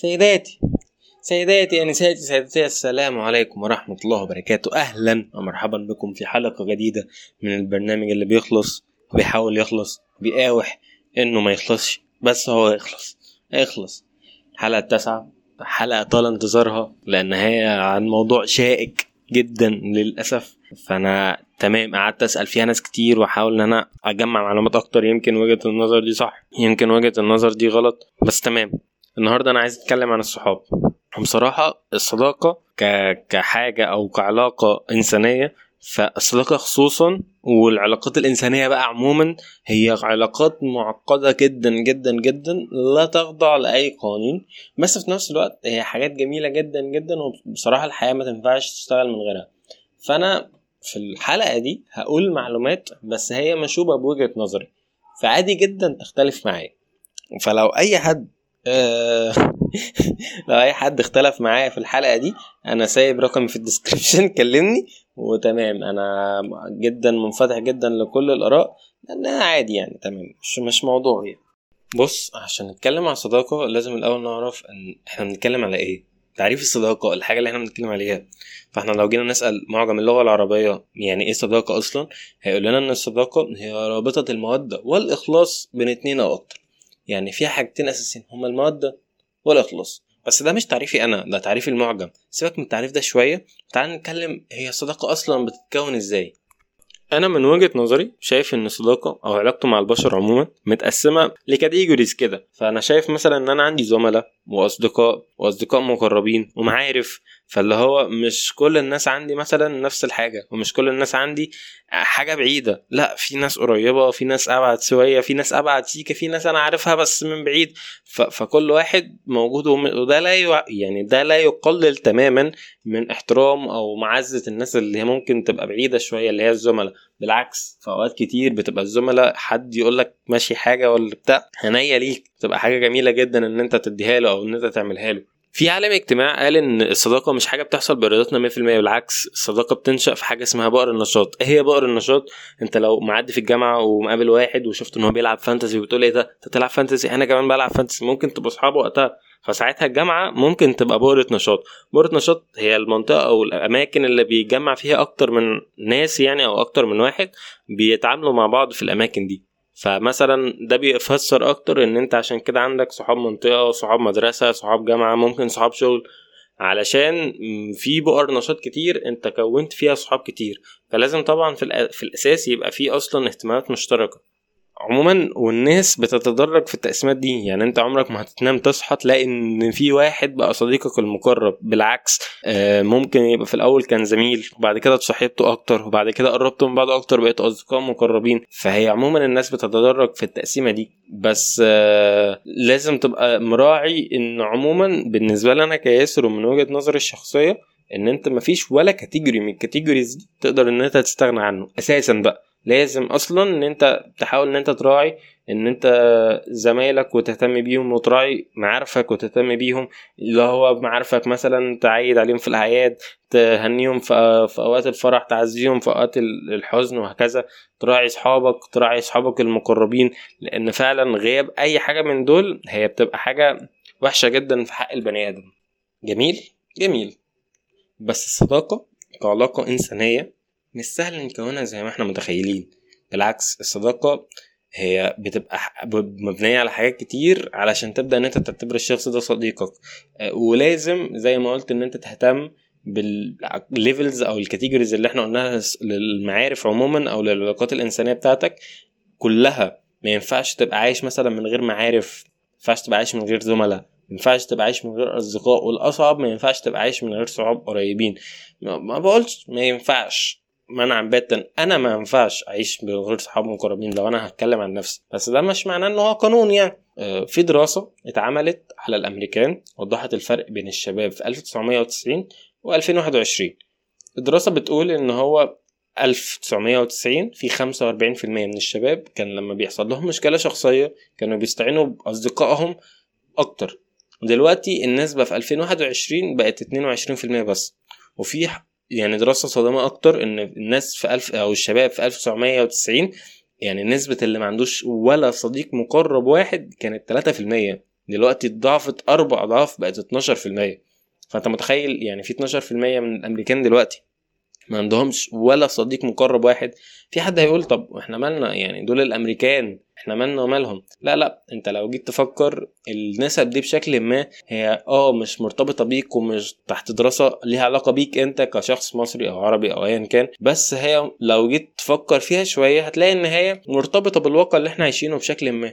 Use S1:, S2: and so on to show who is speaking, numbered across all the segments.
S1: سيداتي سيداتي أنساتي سيداتي السلام عليكم ورحمة الله وبركاته. أهلا ومرحبا بكم في حلقة جديدة من البرنامج اللي بيخلص وبيحاول يخلص بيقاوح إنه ما يخلصش بس هو يخلص. يخلص. الحلقة التاسعة حلقة طال انتظارها لأن هي عن موضوع شائك جدا للأسف. فأنا تمام قعدت أسأل فيها ناس كتير وأحاول إن أنا أجمع معلومات أكتر. يمكن وجهة النظر دي صح يمكن وجهة النظر دي غلط بس تمام. النهاردة أنا عايز أتكلم عن الصحاب. بصراحة الصداقة ك... كحاجة أو كعلاقة إنسانية فالصداقة خصوصا والعلاقات الإنسانية بقى عموما هي علاقات معقدة جدا جدا جدا لا تخضع لأي قوانين بس في نفس الوقت هي حاجات جميلة جدا جدا وبصراحة الحياة ما تنفعش تشتغل من غيرها. فأنا في الحلقة دي هقول معلومات بس هي مشوبة بوجهة نظري فعادي جدا تختلف معايا. فلو أي حد لو أي حد اختلف معايا في الحلقة دي أنا سايب رقمي في ال description كلمني وتمام. أنا جدا منفتح جدا لكل الآراء لانها عادي يعني تمام. مش مش موضوع يعني. بص عشان نتكلم عن الصداقة لازم الأول نعرف إن إحنا بنتكلم على إيه. تعريف الصداقة الحاجة اللي إحنا بنتكلم عليها. فإحنا لو جينا نسأل معجم اللغة العربية يعني إيه صداقة أصلا؟ هيقول لنا إن الصداقة هي رابطة المودة والإخلاص بين اتنين أو أكتر. يعني فيها حاجتين أساسيين هما الموده والاخلاص بس ده مش تعريفي أنا ده تعريف المعجم. سيبك من التعريف ده شوية. تعال نتكلم هي الصداقه أصلا بتتكون إزاي؟ أنا من وجهة نظري شايف إن الصداقه أو علاقته مع البشر عموما متقسمة لكاتيجوريز كده. فأنا شايف مثلا إن أنا عندي زملاء وأصدقاء وأصدقاء مقربين ومعارف فاللي هو مش كل الناس عندي مثلا نفس الحاجة ومش كل الناس عندي حاجة بعيدة لا في ناس قريبة في ناس أبعد شوية في ناس أبعد سيكه في ناس أنا عارفها بس من بعيد. فكل واحد موجود وده لا. يعني ده لا يقلل تماما من احترام أو معزة الناس اللي هي ممكن تبقى بعيدة شوية اللي هي الزملاء بالعكس في أوقات كتير بتبقى الزملاء حد يقول لك ماشي حاجة ولا بتاع هنية ليك تبقى حاجة جميلة جدا إن أنت تديها له أو إن أنت تعملها له في عالم اجتماع قال إن الصداقة مش حاجة بتحصل بإرادتنا 100% بالعكس الصداقة بتنشأ في حاجة اسمها بؤر النشاط. إيه هي بؤر النشاط؟ أنت لو معدي في الجامعة ومقابل واحد وشفت إن هو بيلعب Fantasy وبتقول إيه ده؟ أنت بتلعب Fantasy أنا كمان بلعب Fantasy ممكن تبقوا اصحاب وقتها. فساعتها الجامعة ممكن تبقى بؤره نشاط. بؤره نشاط هي المنطقة أو الأماكن اللي بيتجمع فيها أكتر من ناس يعني أو أكتر من واحد بيتعاملوا مع بعض في الأماكن دي. فمثلا ده بيفسر أكتر إن أنت عشان كده عندك صحاب منطقة صحاب مدرسة صحاب جامعة ممكن صحاب شغل علشان في بؤر نشاط كتير أنت كونت فيها صحاب كتير. فلازم طبعا في, في الأساس يبقى في أصلا اهتمامات مشتركة. عموما والناس بتتدرج في التقسيمات دي. يعني أنت عمرك ما هتنام تصحى تلاقي إن في واحد بقى صديقك المقرب. بالعكس آه، ممكن يبقى في الأول كان زميل وبعد كده اتصاحبتوا أكتر وبعد كده قربتوا من بعض أكتر بقيتوا أصدقاء مقربين. فهي عموما الناس بتتدرج في التقسيمة دي. بس آه، لازم تبقى مراعي إن عموما بالنسبة لي أنا كياسر ومن وجهة نظري الشخصية إن أنت مفيش ولا category من ال categories دي تقدر إن أنت تستغنى عنه. أساسا بقى. لازم أصلا إن أنت تحاول إن أنت تراعي إن أنت زمايلك وتهتم بيهم وتراعي معارفك وتهتم بيهم اللي هو معارفك مثلا تعيد عليهم في الأعياد تهنيهم في, أوقات الفرح تعزيهم في أوقات الحزن وهكذا. تراعي أصحابك تراعي أصحابك المقربين لأن فعلا غياب أي حاجة من دول هي بتبقى حاجة وحشة جدا في حق البني آدم. جميل؟ جميل. بس الصداقة كعلاقة إنسانية مش سهل نكونها زي ما إحنا متخيلين. بالعكس الصداقة هي بتبقى مبنية على حاجات كتير علشان تبدأ إن أنت تعتبر الشخص ده صديقك. آه، ولازم زي ما قلت إن أنت تهتم بال levels أو ال categories اللي إحنا قلناها للمعارف عموما أو للعلاقات الإنسانية بتاعتك كلها. ما ينفعش تبقى عايش مثلا من غير معارف ما ينفعش تبقى عايش من غير زملاء ما ينفعش تبقى عايش من غير أصدقاء. والأصعب ما ينفعش تبقى عايش من غير صحاب قريبين. ما بقولش ما ينفعش. منعا باتا. أنا ما ينفعش أعيش من غير صحاب مقربين لو أنا هتكلم عن نفسي. بس ده مش معناه إن هو قانون يعني. آه، في دراسة اتعملت على الأمريكان وضحت الفرق بين الشباب في 1990 و 2021 الدراسة بتقول إن هو 1990 في 45% من الشباب كان لما بيحصل لهم مشكلة شخصية كانوا بيستعينوا بأصدقائهم أكتر. دلوقتي النسبة في 2021 بقت 22% بس. وفي يعني دراسة صادمة أكتر إن الناس في ألف أو الشباب في 1990 يعني نسبة اللي ما عندوش ولا صديق مقرب واحد كانت 3% دلوقتي اتضاعفت أربع أضعاف بقت 12% فأنت متخيل يعني في 12% من الأمريكان دلوقتي. ما عندهمش ولا صديق مقرب واحد. في حد هيقول طب إحنا مالنا؟ يعني دول الأمريكان إحنا مالنا ومالهم؟ لا لا أنت لو جيت تفكر النسب دي بشكل ما هي آه مش مرتبطة بيك ومش تحت دراسة ليها علاقة بيك أنت كشخص مصري أو عربي أو ايا كان بس هي لو جيت تفكر فيها شوية هتلاقي إن هي مرتبطة بالواقع اللي إحنا عايشينه بشكل ما.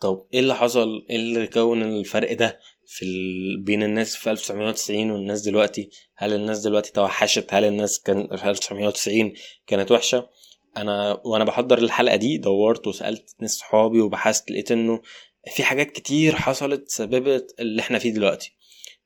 S1: طب إيه اللي حصل؟ إيه اللي كون الفرق ده؟ في ال... بين الناس في 1990 والناس دلوقتي هل الناس دلوقتي توحشت؟ هل الناس كان في 1990 كانت وحشة؟ أنا وأنا بحضر الحلقة دي دورت وسألت ناس صحابي وبحثت لقيت إنه في حاجات كتير حصلت سببت اللي إحنا فيه دلوقتي.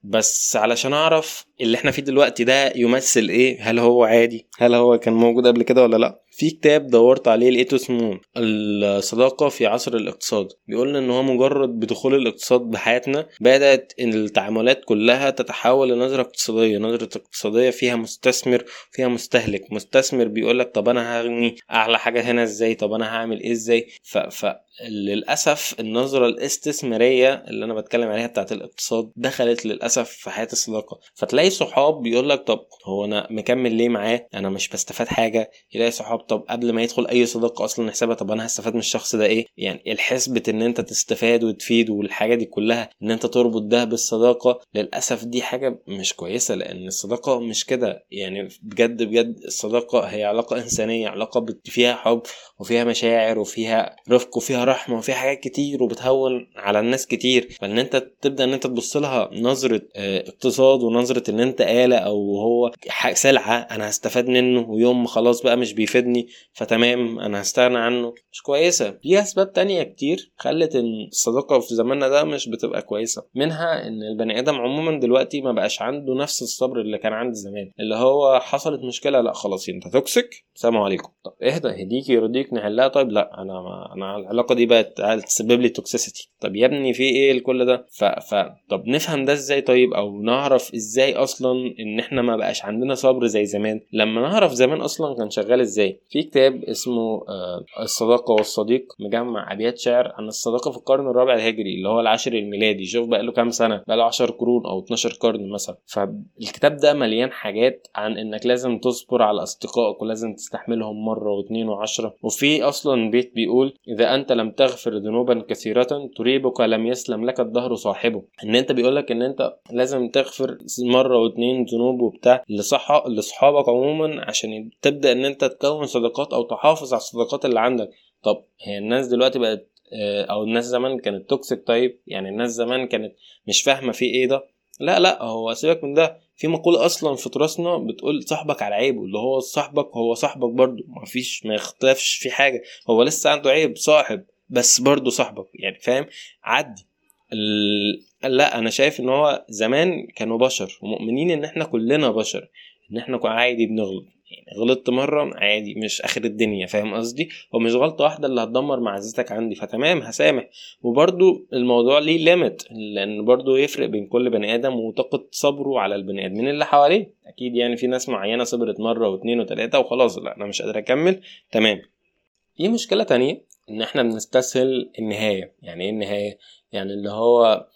S1: بس علشان أعرف اللي إحنا فيه دلوقتي ده يمثل إيه؟ هل هو عادي؟ هل هو كان موجود قبل كده ولا لأ؟ في كتاب دورت عليه لقيته اسمه الصداقة في عصر الاقتصاد. بيقول إن هو مجرد بدخول الاقتصاد بحياتنا بدأت التعاملات كلها تتحول لنظرة اقتصادية نظرة اقتصادية فيها مستثمر فيها مستهلك. مستثمر بيقولك طب أنا هغني أعلى حاجة هنا إزاي؟ طب أنا هعمل إيه إزاي؟ ف... ف... للأسف النظرة الاستثمارية اللي أنا بتكلم عليها بتاعت الاقتصاد دخلت للأسف في حياة الصداقه فتلاقي صحاب بيقول لك طب هو أنا مكمل ليه معاه؟ أنا مش بستفاد حاجة. يلاقي صحاب طب قبل ما يدخل أي صداقة أصلا نحسبها طب أنا هستفاد من الشخص ده إيه؟ يعني الحسبة إن أنت تستفاد وتفيد والحاجة دي كلها إن أنت تربط ده بالصداقة للأسف دي حاجة مش كويسة لأن الصداقة مش كده. يعني بجد بجد الصداقة هي علاقة إنسانية علاقة فيها حب وفيها مشاعر وفيها رفق وفيها رحمة وفيها حاجات كتير وبتهون على الناس كتير. فإن أنت تبدأ إن أنت تبص لها نظرة آه اقتصاد ونظرة إن أنت آلة أو هو سلعة أنا هستفاد منه ويوم خلاص بقى مش بيفيدني فتمام أنا هستغنى عنه مش كويسة. في أسباب تانية كتير خلت إن الصداقة في زماننا ده مش بتبقى كويسة. منها إن البني آدم عموما دلوقتي ما بقاش عنده نفس الصبر اللي كان عنده زمان. اللي هو حصلت مشكلة لأ خلاص أنت توكسيك سلام عليكم. طب اهدى هديك يرضيك نحلها طيب لأ أنا ما أنا العلاقة دي بقت تسبب لي توكسيسيتي طب يا ابني في إيه كل ده؟ ف... ف طب نفهم ده إزاي طيب؟ أو نعرف إزاي أصلا ان إحنا ما بقاش عندنا صبر زي زمان؟ لما نعرف زمان أصلا كان شغال إزاي؟ في كتاب اسمه آه الصداقة والصديق مجمع ابيات شعر عن الصداقة في القرن الرابع الهجري اللي هو العاشر الميلادي. شوف بقى له كام سنة؟ بقى له 10 قرون أو 12 قرن مثلا. فالكتاب ده مليان حاجات عن إنك لازم تصبر على أصدقائك ولازم تستحملهم مرة واثنين وعشرة. وفي أصلا بيت بيقول إذا أنت لم تغفر ذنوبا كثيرة تريبك لم يسلم لك الدهر صاحبه. إن أنت بيقولك إن أنت لازم تغفر مرة واثنين ذنوب وبتاع لصح لاصحابك عموما عشان تبدأ إن أنت تكون صداقات أو تحافظ على الصداقات اللي عندك. طب هي الناس دلوقتي بقت أو الناس زمان كانت توكسيك طيب يعني الناس زمان كانت مش فاهمة في إيه ده؟ لا لا هو سيبك من ده. في مقولة أصلا في تراثنا بتقول صاحبك على عيبه اللي هو صاحبك هو صاحبك برضه. مفيش ما يختلفش في حاجة. هو لسه عنده عيب صاحب. بس برضه صاحبك يعني فاهم؟ عدي. لا أنا شايف إن هو زمان كانوا بشر ومؤمنين إن إحنا كلنا بشر إن إحنا عادي بنغلط. يعني غلطت مرة عادي مش آخر الدنيا فاهم قصدي؟ هو مش غلطة واحدة اللي هتدمر معزتك عندي فتمام هسامح. وبرضو الموضوع ليه ليميت لأن برضو يفرق بين كل بني آدم وطاقة صبره على البني آدمين اللي حواليه. أكيد يعني في ناس معينة صبرت مرة واتنين وتلاتة وخلاص لا أنا مش قادر أكمل. تمام. في مشكلة تانية. إن إحنا بنستسهل النهاية. يعني إيه النهاية؟ يعني اللي هو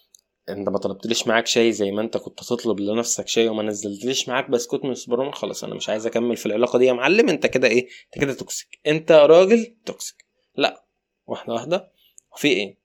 S1: أنت ما طلبتليش معاك شاي زي ما أنت كنت تطلب لنفسك شاي وما نزلتليش معاك بسكوت من السوبر خلاص أنا مش عايز أكمل في العلاقة دي. يا معلم أنت كده إيه؟ أنت كده toxic أنت راجل toxic لأ واحدة واحدة. في إيه؟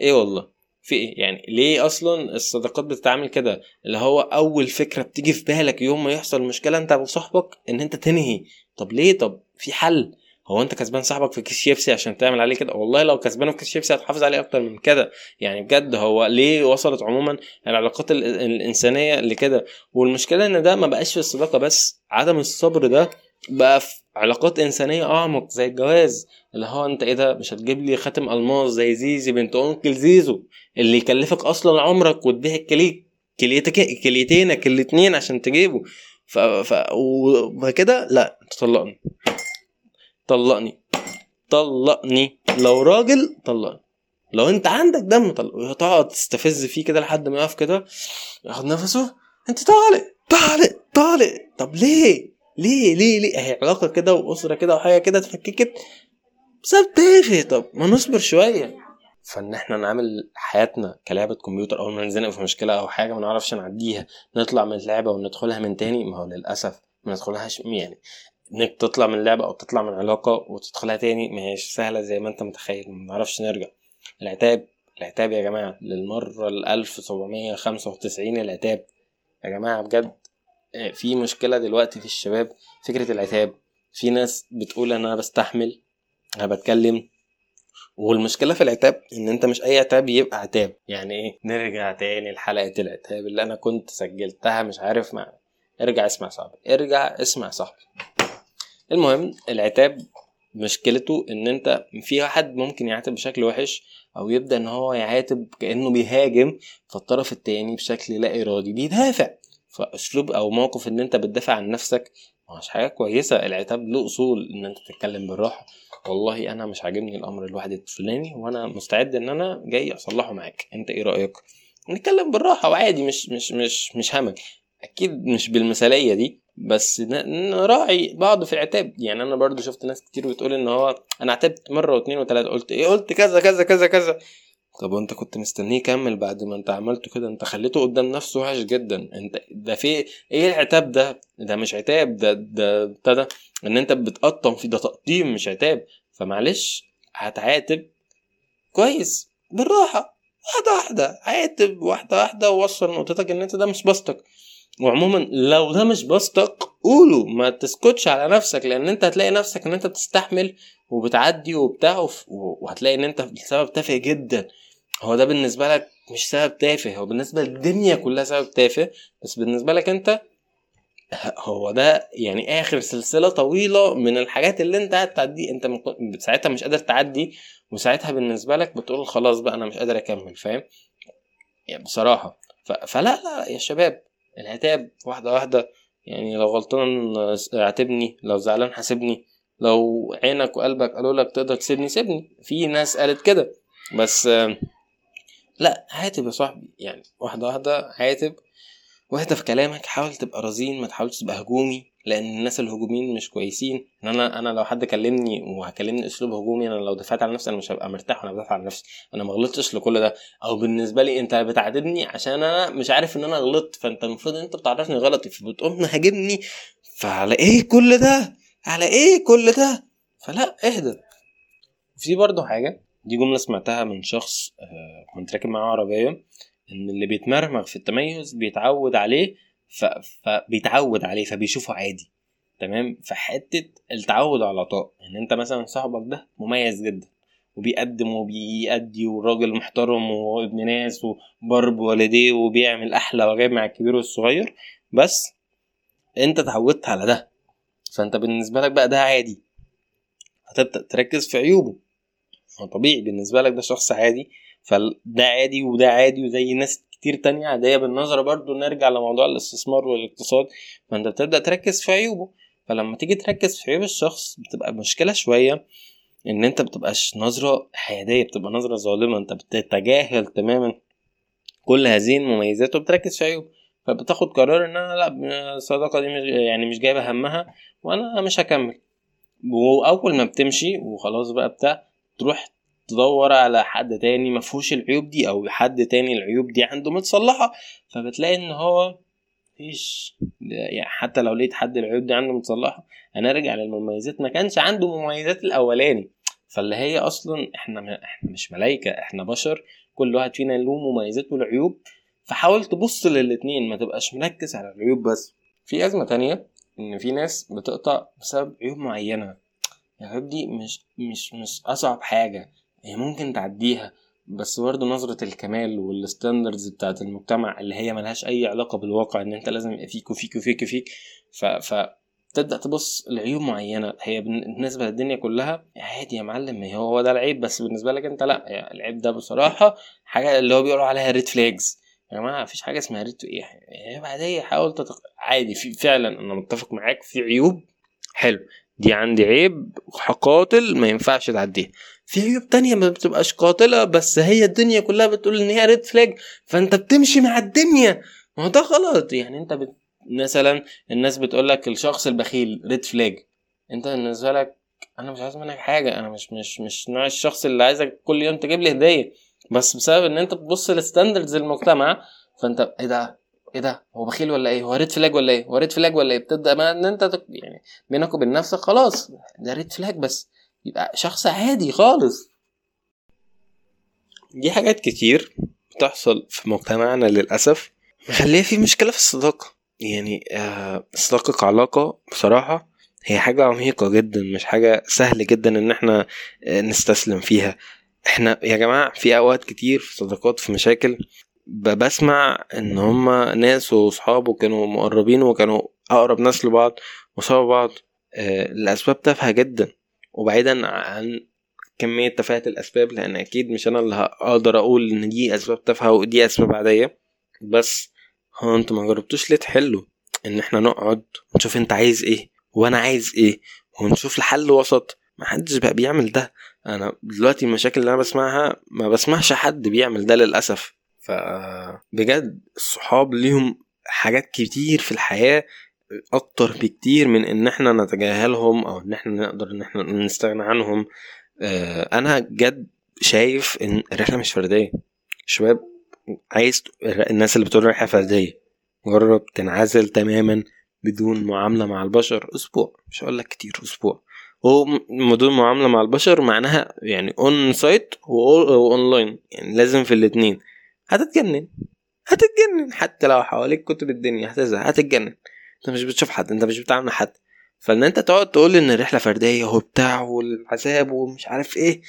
S1: إيه والله؟ في إيه؟ يعني ليه أصلا الصداقات بتتعامل كده؟ اللي هو أول فكرة بتيجي في بالك يوم ما يحصل مشكلة أنت وصاحبك إن أنت تنهي. طب ليه؟ طب في حل. هو انت كسبان صاحبك في كيس شيبسي عشان تعمل عليه كده؟ والله لو كسبانه في كيس شيبسي هتحافظ عليه أكتر من كده. يعني بجد هو ليه وصلت عموما العلاقات الإنسانية لكده؟ والمشكلة إن ده ما بقاش في الصداقة بس عدم الصبر ده بقى في علاقات إنسانية أعمق زي الجواز. اللي هو أنت إيه ده؟ مش هتجيب لي خاتم ألماس زي زيزي بنت uncle زيزو اللي يكلفك أصلا عمرك وتبيع الكليك كليتك كليتينك الاتنين عشان تجيبه. ف... ف... وكده لا تطلقني. طلقني. طلقني. لو راجل طلقني. لو انت عندك دم طلق. تقعد تستفز فيه كده لحد ما يقف كده ياخد نفسه. انت طالق. طالق. طالق. طب ليه؟ ليه؟ ليه؟ ليه؟ هي علاقة كده وأسرة كده وحاجة كده اتفككت. بسبب تافه. طب ما نصبر شوية. فإن إحنا نعمل حياتنا كلعبة كمبيوتر أول ما ننزنق في مشكلة أو حاجة ما نعرفش نعديها نطلع من اللعبة وندخلها من تاني؟ ما هو للأسف ما ندخلهاش يعني إنك تطلع من لعبه أو تطلع من علاقة وتدخلها تاني ما هيش سهلة زي ما أنت متخيل ما نعرفش نرجع. العتاب العتاب يا جماعة للمرة ال 1795 العتاب. يا جماعة بجد آه، في مشكلة دلوقتي في الشباب فكرة العتاب. في ناس بتقول أنا بستحمل أنا بتكلم. والمشكلة في العتاب إن أنت مش أي عتاب يبقى عتاب. يعني إيه؟ نرجع تاني لحلقة العتاب اللي أنا كنت سجلتها مش عارف مع ارجع اسمع صاحبي ارجع اسمع صاحبي. المهم العتاب مشكلته إن أنت في واحد ممكن يعاتب بشكل وحش أو يبدأ إن هو يعاتب كأنه بيهاجم فالطرف التاني بشكل لا إرادي بيدافع. فأسلوب أو موقف إن أنت بتدافع عن نفسك مش حاجة كويسة. العتاب له أصول إن أنت تتكلم بالراحة. والله أنا مش عاجبني الأمر الواحد الفلاني وأنا مستعد إن أنا جاي أصلحه معاك. أنت إيه رأيك؟ نتكلم بالراحة وعادي مش مش مش مش همك. أكيد مش بالمثالية دي. بس نراعي بعض في العتاب يعني أنا برضو شفت ناس كتير بتقول إن هو أنا عتبت مرة واثنين وثلاثه قلت إيه؟ قلت كذا كذا كذا كذا. طب وأنت كنت مستنيه يكمل بعد ما أنت عملته كده؟ أنت خليته قدام نفسه وحش جدا. أنت ده في إيه العتاب ده؟ ده مش عتاب ده ده ابتدى إن أنت بتقطم في ده تقطيم مش عتاب. فمعلش هتعاتب كويس بالراحة. واحدة واحدة عاتب واحدة واحدة ووصل نقطتك إن أنت ده مش بسطك وعموما لو ده مش بسطك قوله ما تسكتش على نفسك لأن أنت هتلاقي نفسك إن أنت بتستحمل وبتعدي وبتاع وهتلاقي إن أنت السبب تافه جدا. هو ده بالنسبة لك مش سبب تافه هو بالنسبة للدنيا كلها سبب تافه بس بالنسبة لك أنت هو ده يعني آخر سلسلة طويلة من الحاجات اللي أنت قاعد تعدي أنت ساعتها مش قادر تعدي وساعتها بالنسبة لك بتقول خلاص بقى أنا مش قادر أكمل فاهم؟ يعني بصراحة. فلا لا يا شباب. العتاب واحدة واحدة. يعني لو غلطان اعتبني لو زعلان حاسبني. لو عينك وقلبك قالوا لك تقدر تسيبني سيبني. في ناس قالت كده. بس لا عاتب يا صاحبي. يعني واحدة واحدة عاتب واهدى في كلامك حاول تبقى رزين ما تحاولش تبقى هجومي. لأن الناس الهجوميين مش كويسين. إن أنا أنا لو حد كلمني وهكلمني أسلوب هجومي أنا لو دفعت عن نفسي أنا مش هبقى مرتاح وأنا بدافع عن نفسي. أنا ما غلطتش لكل ده. أو بالنسبة لي أنت بتعاتبني عشان أنا مش عارف إن أنا غلطت. فأنت المفروض أنت بتعرفني غلطي. فبتقوم مهاجمني. فعلى إيه كل ده؟ على إيه كل ده؟ فلا اهدى. في برضه حاجة دي جملة سمعتها من شخص آه، كنت راكب معاه عربية إن اللي بيتمرمغ في التميز بيتعود عليه. فبيتعود عليه فبيشوفه عادي. تمام؟ فحتة التعود على العطاء إن أنت مثلا صاحبك ده مميز جدا وبيقدم وبيأدي وراجل محترم وابن ناس وبر بوالديه وبيعمل أحلى واجب مع الكبير والصغير بس أنت اتعودت على ده. فأنت بالنسبة لك بقى ده عادي. هتبدأ تركز في عيوبه. هو طبيعي بالنسبة لك ده شخص عادي فده عادي وده عادي وزي ناس كتير تانية عادية. بالنظرة برضو نرجع لموضوع الاستثمار والاقتصاد. فانت بتبدأ تركز في عيوبه. فلما تيجي تركز في عيوب الشخص بتبقى مشكلة شوية إن أنت بتبقاش نظرة حيادية بتبقى نظرة ظالمة. أنت بتتجاهل تماما كل هذه المميزات وبتركز في عيوب. فبتاخد قرار إن أنا لأ الصداقة دي مش يعني مش جايبة همها وأنا مش هكمل. وأول ما بتمشي وخلاص بقى بتاع تروح تدور على حد تاني مفهوش العيوب دي أو حد تاني العيوب دي عنده متصلحة فبتلاقي إن هو مفيش يعني حتى لو لقيت حد العيوب دي عنده متصلحة هنرجع للمميزات ما كانش عنده مميزات الأولاني. فاللي هي أصلا إحنا إحنا مش ملايكة إحنا بشر كل واحد فينا له مميزات والعيوب. فحاول تبص للاتنين ما تبقاش مركز على العيوب بس. في أزمة تانية إن في ناس بتقطع بسبب عيوب معينة. العيوب دي مش مش مش أصعب حاجة. هي ممكن تعديها بس برضه نظرة الكمال وال standards بتاعت المجتمع اللي هي ملهاش أي علاقة بالواقع إن أنت لازم يبقى فيك وفيك وفيك وفيك ف, ف... تبدأ تبص لعيوب معينة هي بالنسبة للدنيا كلها عادي يا معلم هي هو ده العيب بس بالنسبة لك أنت لأ يعني العيب ده بصراحة حاجة اللي هو بيقولوا عليها red flags يا جماعة مفيش حاجة اسمها red إيه هي بعدية حاول تتق... عادي في فعلا أنا متفق معاك في عيوب حلو دي عندي عيب قاتل ما ينفعش تعديها. في عيوب تانية ما بتبقاش قاتلة بس هي الدنيا كلها بتقول إن هي red flag فأنت بتمشي مع الدنيا. ما هو ده غلط. يعني أنت بت... مثلا الناس بتقول لك الشخص البخيل red flag أنت بالنسبة لك أنا مش عايز منك حاجة أنا مش مش مش نوع الشخص اللي عايزك كل يوم تجيب لي هدية. بس بسبب إن أنت بتبص ل standards المجتمع فأنت إيه ده؟ إيه ده؟ هو بخيل ولا إيه؟ هو red flag ولا إيه؟ هو red flag ولا إيه؟ بتبدأ ما إن أنت. يعني بينك وبين نفسك خلاص ده ريد فلاج بس. يبقى شخص عادي خالص. دي حاجات كتير بتحصل في مجتمعنا للأسف. مخليه في مشكلة في الصداقة. يعني آه الصداقة كعلاقة بصراحة هي حاجة عميقة جدا مش حاجة سهل جدا إن إحنا آه، نستسلم فيها. إحنا يا جماعة في أوقات كتير في صداقات في مشاكل. بسمع إن هما ناس وصحابه كانوا مقربين وكانوا أقرب ناس لبعض وسابوا بعض. آه، لاسباب تافهة جدا. وبعيدا عن كمية تفاهة الأسباب لأن أكيد مش أنا اللي هقدر أقول إن دي أسباب تافهة ودي أسباب عادية. بس هو أنتوا ما جربتوش ليه تحلوا؟ إن إحنا نقعد ونشوف أنت عايز إيه وأنا عايز إيه ونشوف الحل وسط. محدش بقى بيعمل ده. أنا دلوقتي المشاكل اللي أنا بسمعها ما بسمعش حد بيعمل ده للأسف. فبجد الصحاب ليهم حاجات كتير في الحياة أكتر بكتير من إن إحنا نتجاهلهم أو إن إحنا نقدر إن إحنا نستغنى عنهم. آه، أنا جد شايف إن الرحلة مش فردية. شباب عايز الناس اللي بتقول رحلة فردية. جرب تنعزل تماما بدون معاملة مع البشر أسبوع. مش هقول لك كتير أسبوع. بدون معاملة مع البشر معناها يعني on-site و online يعني لازم في الاتنين. هتتجنن. هتتجنن. حتى لو حواليك كتب الدنيا هتزهق. هتتجنن. انت مش بتشوف حد انت مش بتعامل حد. فان انت تقعد تقول ان الرحلة فردية وبتاع والعذاب ومش عارف إيه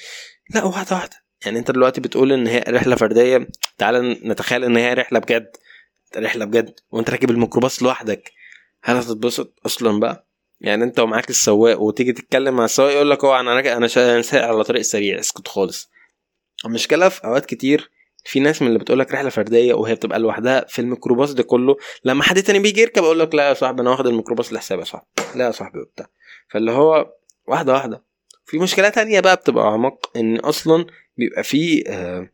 S1: لا واحدة واحدة. يعني انت دلوقتي بتقول ان هي رحلة فردية تعال نتخيل ان هي رحلة بجد رحلة بجد وانت راكب الميكروباص لوحدك. هل هتتبسط؟ أصلا بقى. يعني انت ومعاك السواق وتيجي تتكلم مع السواق يقول لك هو أنا راجع أنا سايق على طريق سريع اسكت خالص. المشكلة في أوقات كتير في ناس من اللي بتقول لك رحلة فردية وهي بتبقى لوحدها في الميكروباص ده كله لما حد تاني بيجي يركب أقول لك لا يا صاحبي أنا واخد الميكروباص لحسابي يا صاحبي لا يا صاحبي وبتاع. فاللي هو واحدة واحدة. في مشكلة تانية بقى بتبقى أعمق إن أصلا بيبقى في آه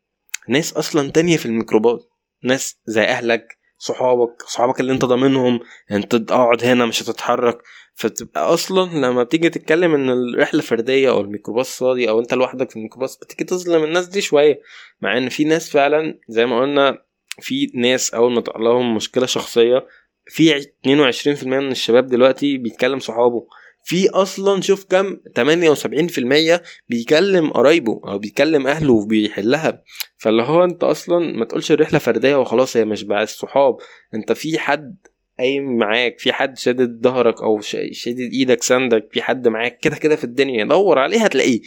S1: ناس أصلا تانية في الميكروباص ناس زي أهلك صحابك صحابك اللي انت ضامنهم انت اقعد هنا مش هتتحرك. فتبقى أصلا لما بتيجي تتكلم إن الرحلة فردية أو الميكروباص فاضي أو أنت لوحدك في الميكروباص بتيجي تظلم الناس دي شوية. مع إن في ناس فعلا زي ما قلنا في ناس أول ما تقع لهم مشكلة شخصية في 22% من الشباب دلوقتي بيتكلم صحابه. في أصلا شوف كم 78% بيكلم قرايبه أو بيكلم أهله وبيحلها. فاللي هو أنت أصلا ما تقولش الرحلة فردية وخلاص هي مش بقى الصحاب. أنت في حد قايم معاك في حد شادد ظهرك أو شادد إيدك سندك في حد معاك كده كده في الدنيا. دور عليه هتلاقيه.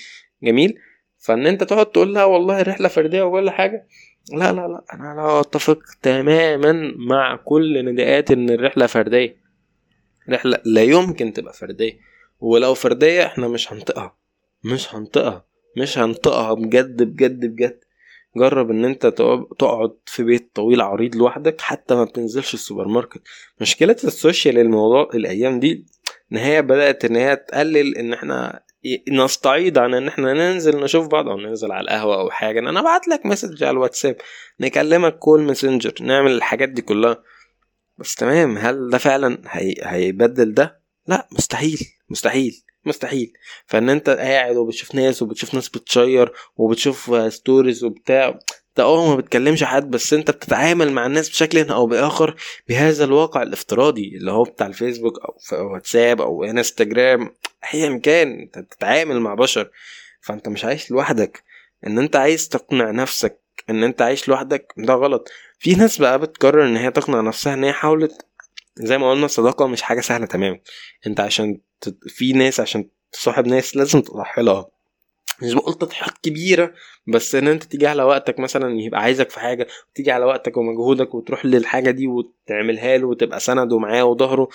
S1: جميل؟ فإن أنت تقعد تقول لها والله رحله فردية وكل حاجة. لا لا لا أنا لا أتفق تماما مع كل نداءات إن الرحلة فردية. رحلة لا يمكن تبقى فردية. ولو فردية إحنا مش هنطقها. مش هنطقها. مش هنطقها بجد بجد بجد. جرب ان انت تقعد في بيت طويل عريض لوحدك حتى ما بتنزلش السوبر ماركت. مشكلة ال social الموضوع الأيام دي إن هي بدأت إن هي تقلل إن إحنا نستعيض عن إن إحنا ننزل نشوف بعض أو ننزل على القهوة أو حاجة. ان أنا أبعت لك message على الواتساب. نكلمك call ماسنجر نعمل الحاجات دي كلها. بس تمام هل ده فعلا هي... هيبدل ده؟ لا مستحيل مستحيل مستحيل. فإن أنت قاعد وبتشوف ناس وبتشوف ناس بتشير وبتشوف ستوريز وبتاع انت أه ما بتكلمش حد بس أنت بتتعامل مع الناس بشكل أو بآخر بهذا الواقع الافتراضي اللي هو بتاع الفيسبوك أو واتساب أو إنستجرام. ايا كان أنت بتتعامل مع بشر. فأنت مش عايش لوحدك. إن أنت عايز تقنع نفسك إن أنت عايش لوحدك ده غلط. في ناس بقى بتقرر إن هي تقنع نفسها إن هي حاولت زي ما قلنا الصداقة مش حاجة سهلة تماما. أنت عشان في ناس عشان تصاحب ناس لازم تضحي لها مش بقول تضحيات كبيرة بس إن أنت تيجي على وقتك مثلا يبقى عايزك في حاجة تيجي على وقتك ومجهودك وتروح للحاجة دي وتعملها له وتبقى سنده معاه وظهره.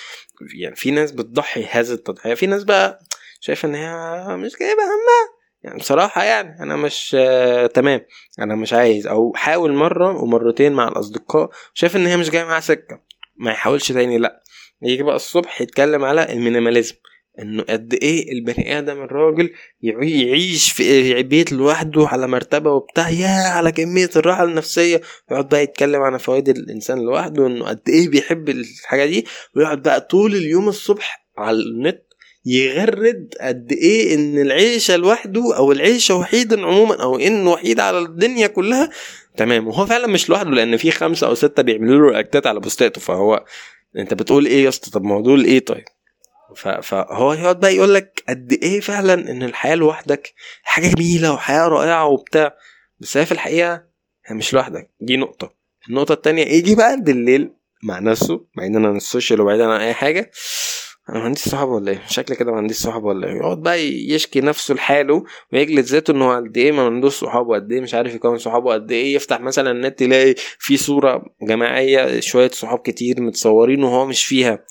S1: يعني في ناس بتضحي هذا التضحية. في ناس بقى شايفة إن هي مش جايبة همها. يعني بصراحة يعني أنا مش آه تمام. أنا مش عايز. أو حاول مرة ومرتين مع الأصدقاء. شايف إن هي مش جاية معاها سكة. ما يحاولش تاني لأ. يجي بقى الصبح يتكلم على المينيماليزم. إنه قد إيه البني آدم الراجل يعيش في بيت لوحده على مرتبة وبتاع. يا على كمية الراحة النفسية. يقعد بقى يتكلم عن فوائد الإنسان لوحده. إنه قد إيه بيحب الحاجة دي. ويقعد بقى طول اليوم الصبح على النت يغرد قد إيه إن العيشه لوحده أو العيشه وحيدا عموما أو إنه وحيد على الدنيا كلها. تمام. وهو فعلا مش لوحده لأن في خمسة أو ستة بيعملوا له رياكتات على بوستاته. فهو أنت بتقول إيه يا أسطى؟ طب ما هو دول إيه طيب؟ فهو يقعد بقى يقول لك قد إيه فعلا إن الحياة لوحدك حاجة جميلة وحياة رائعة وبتاع. بس هي في الحقيقة هي مش لوحدك. دي نقطة. النقطة التانية يجي بقى بالليل مع نفسه بعيدا عن السوشيال وبعيدا عن أي حاجة. أنا ما عنديش صحاب ولا إيه؟ شكل كده ما عنديش صحاب ولا إيه؟ يقعد بقى يشكي نفسه لحاله ويجلد ذاته ان هو قد إيه ما عندوش صحاب وقد إيه مش عارف يكون صحاب وقد إيه. يفتح مثلا النت يلاقي في صورة جماعية شوية صحاب كتير متصورين وهو مش فيها.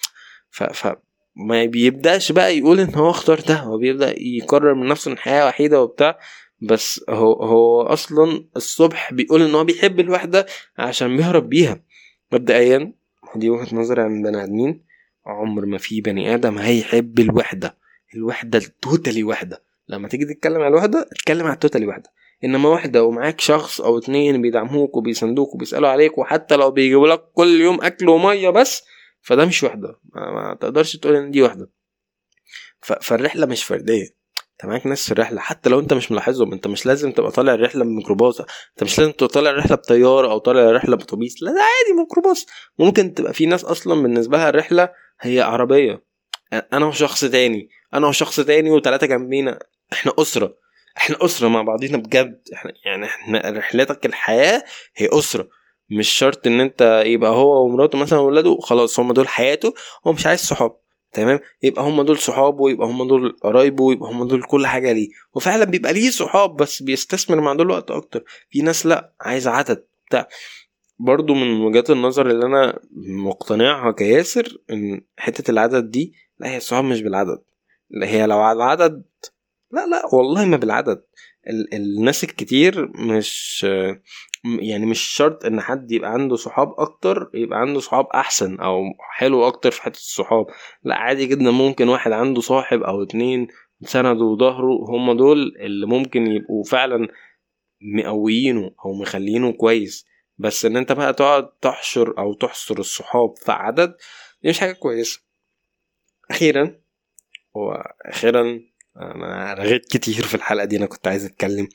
S1: ف, ف ما بيبدأش بقى يقول إن هو اختار ده هو بيبدأ يقرر من نفسه إن الحياة وحيدة وبتاع. بس هو هو أصلا الصبح بيقول إن هو بيحب الوحدة عشان بيهرب بيها مبدئيا. دي وجهة نظري عن بني آدمين. عمر ما في بني آدم هيحب الوحدة. الوحدة التوتالي وحدة. لما تيجي تتكلم على الوحدة اتكلم على التوتالي وحدة. إنما واحدة ومعاك شخص أو اتنين بيدعموك وبيساندوك وبيسألوا عليك وحتى لو بيجيبوا لك كل يوم أكل ومية بس فده مش وحدة. ما, ما تقدرش تقول إن دي وحدة. فالرحلة مش فردية. انت معاك ناس في الرحلة حتى لو انت مش ملاحظهم انت مش لازم تبقى طالع الرحلة بميكروباص انت مش لازم تبقى طالع الرحلة بطيارة أو طالع الرحلة بأتوبيس لا ده عادي ميكروباص. ممكن تبقى في ناس أصلا بالنسبة لها الرحلة هي عربية. أنا وشخص تاني أنا وشخص تاني وثلاثه جنبينا إحنا أسرة إحنا أسرة مع بعضينا بجد. إحنا يعني إحنا رحلتك الحياة هي أسرة. مش شرط إن أنت يبقى هو ومراته مثلا وولاده خلاص هم دول حياته هو مش عايز صحاب. تمام؟ يبقى هم دول صحابه يبقى هم دول قرايبه يبقى هم دول كل حاجة ليه. وفعلا بيبقى ليه صحاب بس بيستثمر مع دول وقت أكتر. في ناس لأ عايز عدد بتاع. برضو من وجهات النظر اللي أنا مقتنعها كياسر إن حتة العدد دي لأ هي الصحاب مش بالعدد. لا هي لو على العدد لأ لأ والله ما بالعدد. ال الناس الكتير مش يعني مش شرط إن حد يبقى عنده صحاب أكتر يبقى عنده صحاب أحسن أو حلو أكتر في حتة الصحاب. لا عادي جدا ممكن واحد عنده صاحب أو اتنين سنده وظهره هم دول اللي ممكن يبقوا فعلا مقويينه أو مخلينه كويس. بس إن أنت بقى تقعد تحشر أو تحصر الصحاب في عدد دي مش حاجة كويسة. أخيرا وأخيرا أنا رغيت كتير في الحلقة دي أنا كنت عايز أتكلم.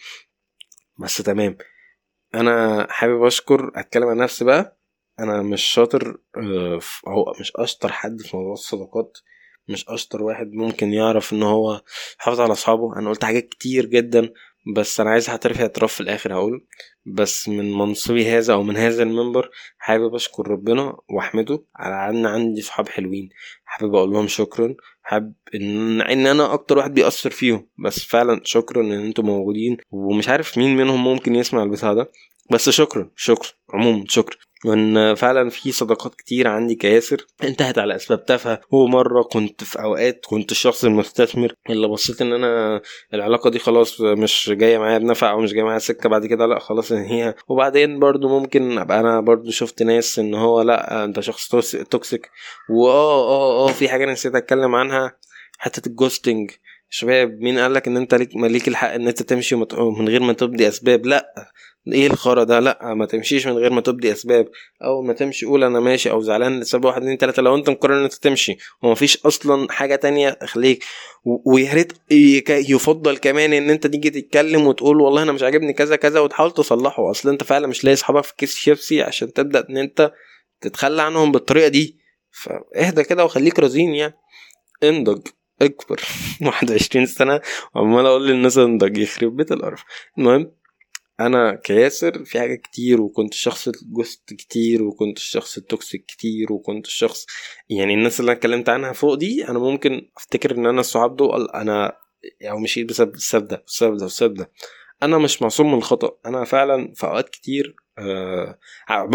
S1: بس تمام. أنا حابب أشكر أتكلم عن نفسي بقى. أنا مش شاطر آه، هو مش أشطر حد في موضوع الصداقات. مش أشطر واحد ممكن يعرف إن هو يحافظ على أصحابه. أنا قلت حاجات كتير جدا بس أنا عايز اعترف اعتراف في الآخر هقول بس من منصبي هذا أو من هذا المنبر حابب أشكر ربنا وأحمده على أن عندي صحاب حلوين. حابب أقول لهم شكرا. حابب إن إن أنا أكتر واحد بيأثر فيهم. بس فعلا شكرا إن أنتم موجودين. ومش عارف مين منهم ممكن يسمع البتاع ده. بس شكرا. شكرا. عموما شكرا. وان فعلا في صداقات كتير عندي كياسر انتهت على أسباب تافهة. ومره كنت في أوقات كنت الشخص المستثمر اللي بصيت إن أنا العلاقة دي خلاص مش جاية معايا بنفع أو مش جاية معايا سكة بعد كده لأ خلاص إن هي. وبعدين برضو ممكن أبقى أنا برضو شفت ناس إن هو لأ أنت شخص toxic. وآه آه آه في حاجة نسيت أتكلم عنها حتة ال ghosting شباب مين قال لك إن أنت ليك مالك الحق إن أنت تمشي من غير ما تبدي أسباب؟ لأ. إيه الخرا ده؟ لأ ما تمشيش من غير ما تبدي أسباب. أول ما تمشي قول أنا ماشي أو زعلان لسبب واحد اتنين تلاتة. لو أنت مقرر إن أنت تمشي ومفيش أصلا حاجة تانية خليك ويا ريت يفضل كمان إن أنت تيجي تتكلم وتقول والله أنا مش عاجبني كذا كذا وتحاول تصلحه. أصل أنت فعلا مش لاقي اصحابك في كيس شيبسي عشان تبدأ إن أنت تتخلى عنهم بالطريقة دي. فاهدى كده وخليك رزين يعني. انضج أكبر. 21 سنة وعمال أقول للناس انضج يخرب بيت القرف المهم أنا كياسر في حاجات كتير وكنت الشخص ال ghost كتير وكنت الشخص ال toxic كتير وكنت الشخص يعني الناس اللي أنا اتكلمت عنها فوق دي أنا ممكن أفتكر إن أنا الصحاب دول أنا يعني مشيت بسبب السبب ده والسبب ده والسبب ده. أنا مش معصوم من الخطأ. أنا فعلا في أوقات كتير آه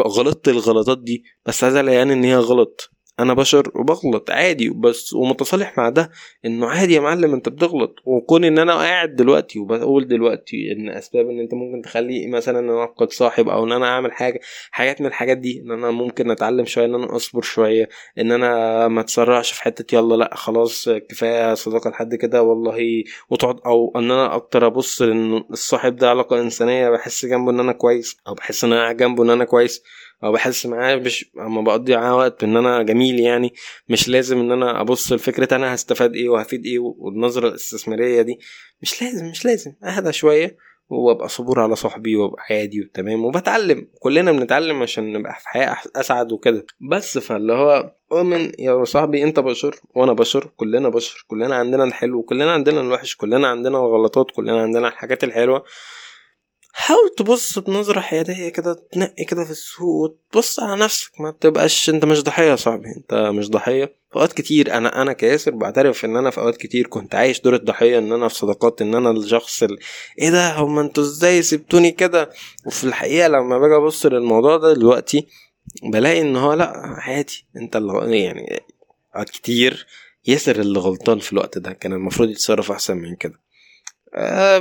S1: غلطت الغلطات دي بس هذا لا يعني إن هي غلط. أنا بشر وبغلط عادي بس ومتصالح مع ده انه عادي يا معلم انت بتغلط وكون ان أنا قاعد دلوقتي وبقول دلوقتي ان اسباب ان انت ممكن تخلي مثلا ان أنا افقد صاحب أو ان أنا اعمل حاجة حاجات من الحاجات دي ان أنا ممكن اتعلم شوية ان أنا اصبر شوية ان أنا ما اتسرعش في حتة يلا لا خلاص كفايه صداقه لحد كده والله وتقعد أو ان أنا أكتر ابص ان الصاحب ده علاقه انسانيه بحس جنبه ان أنا كويس أو بحس ان أنا جنبه ان أنا كويس أو بحس معاه مش أما بقضي معاه وقت ان أنا جميل يعني مش لازم إن أنا أبص لفكرة أنا هستفاد إيه وهفيد إيه والنظرة الاستثمارية دي. مش لازم مش لازم أهدى شوية وأبقى صبور على صحبي وأبقى عادي وتمام وبتعلم. كلنا بنتعلم عشان نبقى في حياة أسعد وكده. بس فاللي هو اؤمن يا صاحبي أنت بشر وأنا بشر كلنا بشر كلنا عندنا الحلو وكلنا عندنا الوحش كلنا عندنا الغلطات كلنا عندنا الحاجات الحلوة. حاول تبص بنظرة حيادية كده تنقي كده في السوق وتبص على نفسك ما تبقاش أنت مش ضحية يا صاحبي أنت مش ضحية. في أوقات كتير أنا أنا كياسر بعترف إن أنا في أوقات كتير كنت عايش دور الضحية إن أنا في صداقات إن أنا الشخص ال... إيه ده؟ هما أنتوا إزاي سبتوني كده؟ وفي الحقيقة لما باجي أبص للموضوع ده دلوقتي بلاقي إن هو لأ عادي. أنت اللي يعني؟ كتير ياسر اللي غلطان في الوقت ده كان المفروض يتصرف أحسن من كده.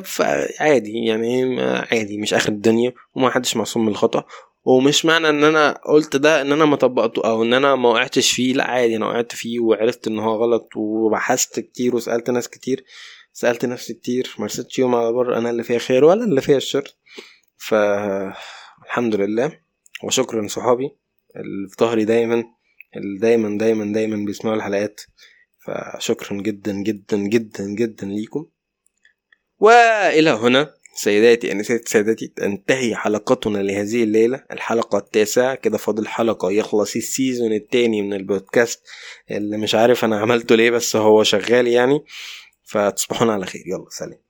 S1: فعادي يعني عادي مش آخر الدنيا وما حدش معصوم من الخطأ. ومش معنى إن أنا قلت ده إن أنا ما طبقته أو إن أنا ما وقعتش فيه لا عادي أنا وقعت فيه وعرفت إن هو غلط وبحثت كتير وسألت ناس كتير. سألت نفسي كتير ما رستش يوم على بر أنا اللي فيها خير ولا اللي فيها الشر. فالحمد لله وشكرا لصحابي اللي في ظهري دايما اللي دايما دايما دايما بيسمعوا الحلقات. فشكرا جدا جدا جدا جدا ليكم. وإلى هنا سيداتي انساتي سادتي تنتهي حلقتنا لهذه الليلة. الحلقة التاسعة. كده فاضل حلقة يخلص السيزون التاني من البودكاست. اللي مش عارف أنا عملته ليه بس هو شغال يعني. فتصبحون على خير. يلا سلام.